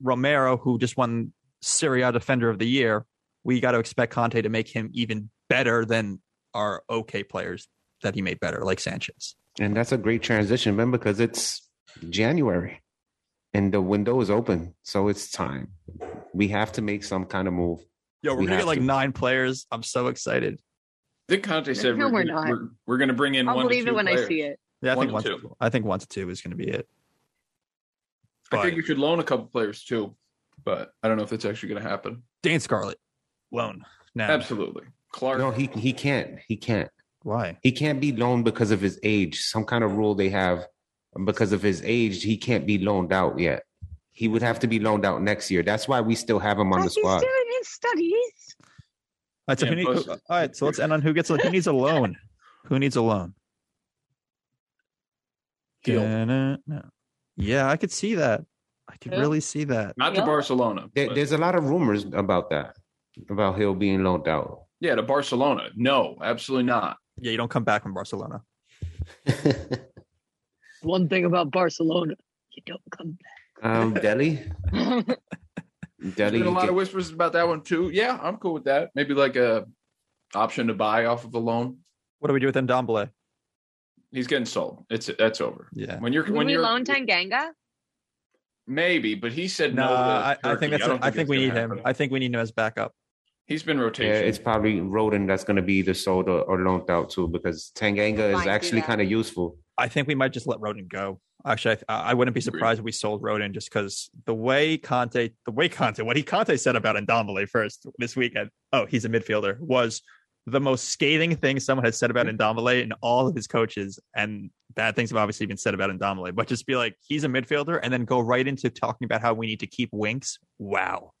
S2: Romero, who just won Serie A Defender of the Year. We got to expect Conte to make him even better than our okay players that he made better, like Sanchez.
S4: And that's a great transition, man, because it's January and the window is open. So it's time. We have to make some kind of move.
S2: Yo, we're
S4: We
S2: gonna get like
S4: to.
S2: nine players. I'm so excited.
S1: I think Conte said
S3: No,
S1: we're,
S3: we're
S1: gonna-
S3: not.
S1: we're, we're going to bring in
S3: I'll
S1: one to
S3: believe it when I see it.
S2: Yeah, I
S1: One
S2: think one.
S1: two.
S2: To, I think one to two is going to be it.
S1: I think we should loan a couple players too, but I don't know if it's actually going to happen.
S2: Dane Scarlett, loan now.
S1: Absolutely. Clark.
S4: No, he he can't. He can't.
S2: Why?
S4: He can't be loaned because of his age. Some kind of rule they have because of his age. He can't be loaned out yet. He would have to be loaned out next year. That's why we still have him on the squad.
S3: He's
S4: squad.
S3: doing his studies.
S2: All right, so
S1: Yeah,
S2: need, who- all right, so let's end on who gets a, who needs a loan. Who needs a loan?
S1: Gil.
S2: Da-na-na. Yeah, I could see that. I could
S3: Who?
S2: really see that.
S1: Not to
S3: Yeah.
S1: Barcelona.
S4: There, there's a lot of rumors about that, about Gil being loaned out.
S1: yeah, to Barcelona. No, absolutely not.
S2: Yeah, you don't come back from Barcelona.
S3: One thing about Barcelona, you don't come back.
S4: um, Dele,
S3: back.
S1: There's Dele. a lot
S4: get-
S1: of whispers about that one too. Yeah, I'm cool with that. Maybe like a option to buy off of a loan.
S2: What do we do with Ndombele?
S1: He's getting sold. It's that's over.
S2: Yeah.
S1: When you're
S3: Would
S1: when
S3: we
S1: you're
S3: loan Tanganga?
S1: maybe, but he said
S2: No,
S1: no.
S2: I, I think that's.
S1: don't
S2: I think we
S1: gonna
S2: need him.
S1: happen.
S2: I think we need him as backup.
S1: He's been rotation.
S4: Yeah, it's probably Rodon that's going to be either sold or, or loaned out too, because Tanganga is actually kind of useful.
S2: I think we might just let Rodon go. Actually, I, I wouldn't be
S1: Agreed.
S2: surprised if we sold Rodon just because the way Conte, the way Conte, what he Conte said about Ndombele first this weekend. Oh, he's a midfielder was the most scathing thing someone has said about Ndombele and all of his coaches, and bad things have obviously been said about Ndombele. But just be like, he's a midfielder, and then go right into talking about how we need to keep Winks. Wow,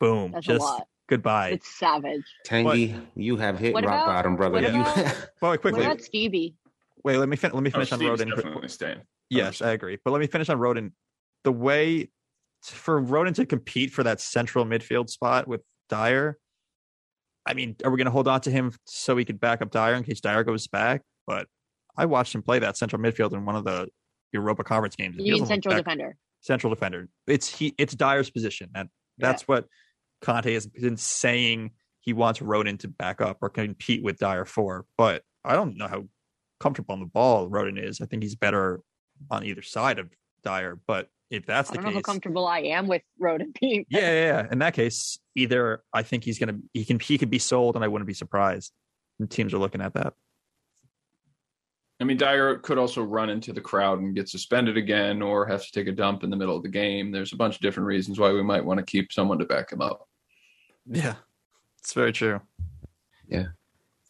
S2: boom,
S3: That's
S2: just
S3: a lot.
S2: Goodbye.
S3: It's savage.
S4: Tangy, you have hit
S3: What
S4: rock
S3: about-
S4: bottom, brother.
S3: what
S4: You-
S3: about-
S2: Boy,
S3: What
S2: quickly,
S3: about Stevie?
S2: wait, let me fin- let me
S1: Oh,
S2: finish on
S1: Steve's
S2: Rodon.
S1: definitely staying.
S2: Yes, I agree. But let me finish on Rodon. The way for Rodon to compete for that central midfield spot with Dier, I mean, are we going to hold on to him so he could back up Dier in case Dier goes back? But I watched him play that central midfield in one of the Europa Conference games. and he
S3: You mean central
S2: that-
S3: defender?
S2: Central defender. It's he. It's Dier's position. That that's what Conte has been saying. He wants Rodon to back up or compete with Dier for. But I don't know how comfortable on the ball Rodon is. I think he's better on either side of Dier. But if that's
S3: I
S2: the
S3: don't know how
S2: case,
S3: comfortable I am with Rodon being.
S2: yeah, yeah, yeah. In that case, either I think he's gonna he can he could be sold, and I wouldn't be surprised. And teams are looking at that.
S1: I mean, Dier could also run into the crowd and get suspended again, or have to take a dump in the middle of the game. There's a bunch of different reasons why we might want to keep someone to back him up.
S2: Yeah, it's very true.
S4: Yeah.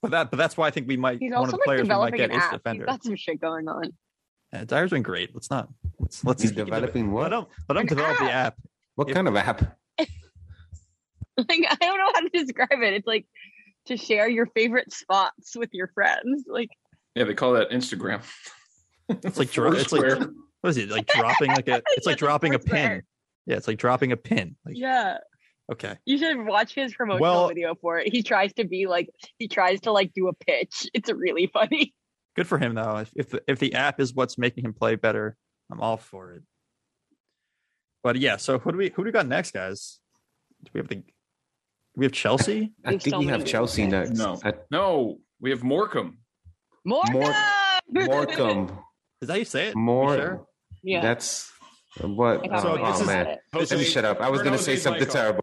S2: but that but that's why I think we might
S3: He's
S2: one of
S3: also
S2: the
S3: like
S2: players we might get
S3: an
S2: is
S3: app. He's
S2: defender.
S3: got some shit going on.
S2: Yeah, Dier's been great. Let's not let's let's
S4: He's developing
S2: de-
S4: what?
S2: Let him let him
S3: An
S2: develop the app.
S4: What
S2: If-
S4: kind of app?
S3: Like I don't know how to describe it. It's like to share your favorite spots with your friends. Like
S1: Yeah, they call that Instagram.
S2: It's like dro- it's like what is it like dropping like a it's like dropping a pin. Yeah, it's like dropping a pin. Like
S3: yeah.
S2: Okay,
S3: You should watch his promotional
S2: Well-
S3: video for it. He tries to be like he tries to like do a pitch. It's really funny.
S2: good for him though. If if the, if the app is what's making him play better, I'm all for it. But yeah, so who do we who do we got next, guys? Do we have the we have Chelsea?
S4: I
S3: There's
S4: think
S3: so
S4: we have Chelsea
S3: picks.
S4: next.
S1: No.
S4: I,
S1: No, we have Morecambe.
S3: Morgan!
S4: Morecambe.
S2: Is that how you say it? You
S4: More.
S2: sure?
S3: yeah.
S4: That's what.
S3: I got
S2: So
S4: oh,
S2: this is-
S4: man.
S1: Jose-
S4: Let me shut up. I was going to say something terrible.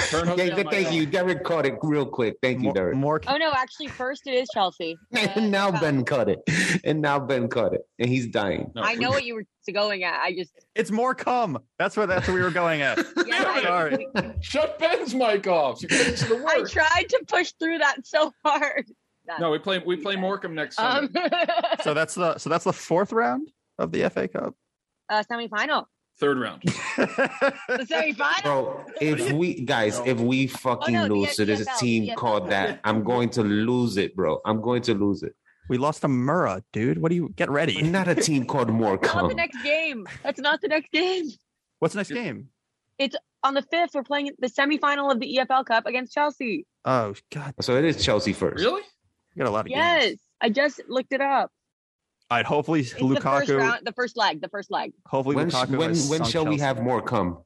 S1: Turn Jose's
S4: Yeah, thank you. Derek caught it real quick. Thank you,
S2: More,
S4: Derek.
S2: more
S3: Oh no, actually first it is Chelsea. Uh,
S4: And now
S3: wow.
S4: Ben caught it. And now Ben caught it. And he's dying.
S1: No,
S3: I know what you were going at. I just
S2: it's more come. That's what that's what we were going at.
S3: yeah, I-
S2: Sorry.
S1: Shut Ben's mic off. You the
S3: I tried to push through that so hard.
S1: No, we play we play Morecambe next
S3: Um,
S2: So that's the so that's the fourth round of the FA Cup.
S3: uh, semifinal.
S1: Third round.
S3: The semifinal.
S4: Bro, if we guys, if we fucking
S3: Oh, no,
S4: lose to this
S3: EFL,
S4: team
S3: EFL.
S4: called that, I'm going to lose it, bro. I'm going to lose it.
S2: we lost to Murrah, dude. What do you get ready?
S4: Not a team called
S3: Not the next game. That's not the next game.
S2: What's the next game?
S3: It's on the fifth, we're playing the semifinal of the EFL Cup against Chelsea.
S2: Oh God,
S4: So it is Chelsea first.
S1: Really?
S2: we got a lot of
S3: Yes,
S2: games.
S3: I just looked it up.
S2: All right, hopefully
S3: It's the first
S2: Lukaku.
S3: round, the first leg, the first leg
S2: Hopefully
S4: When,
S2: Lukaku.
S4: when,
S2: has
S4: when
S2: sunk
S4: shall we have more come?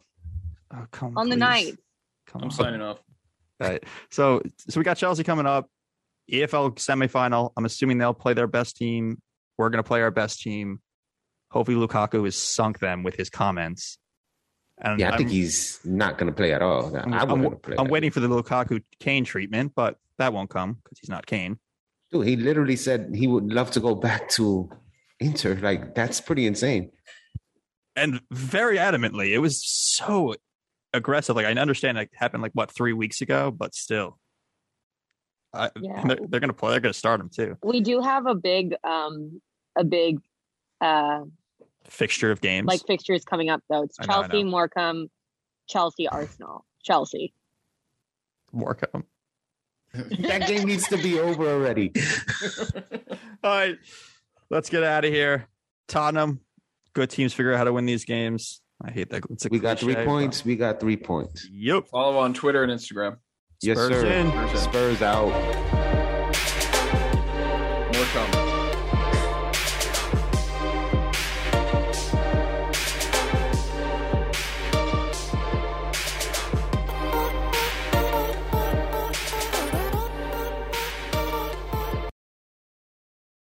S2: Oh, come
S3: on the
S2: please.
S3: ninth.
S2: Come
S1: I'm
S2: on.
S1: signing off.
S2: All right. So so we got Chelsea coming up. EFL semifinal. I'm assuming they'll play their best team. We're gonna play our best team. Hopefully Lukaku has sunk them with his comments. And
S4: Yeah, I think
S2: I'm-
S4: he's not going to play at all.
S2: I'm,
S4: I
S2: I'm-
S4: wouldn't play.
S2: I'm waiting for the Lukaku Kane treatment, but that won't come because he's not Kane.
S4: Dude, he literally said he would love to go back to Inter. Like that's pretty insane.
S2: And very adamantly, it was so aggressive. Like I understand it happened like what three weeks ago, but still, I,
S3: Yeah.
S2: they're, they're going to play. They're going to start him too.
S3: We do have a big, um, a big, uh,
S2: Fixture of games.
S3: like fixtures coming up though. It's
S2: I know, I
S3: Chelsea,
S2: know.
S3: Morecambe, Chelsea, Arsenal, Chelsea.
S2: Morecambe.
S4: That game needs to be over already.
S2: All right, let's get out of here. Tottenham, good teams figure out how to win these games. I hate that. It's a
S4: We got three
S2: cliche,
S4: points. We got three points.
S2: Yep.
S1: Follow on Twitter and Instagram.
S4: Yes,
S2: Spurs
S4: sir.
S2: in.
S4: Spurs out.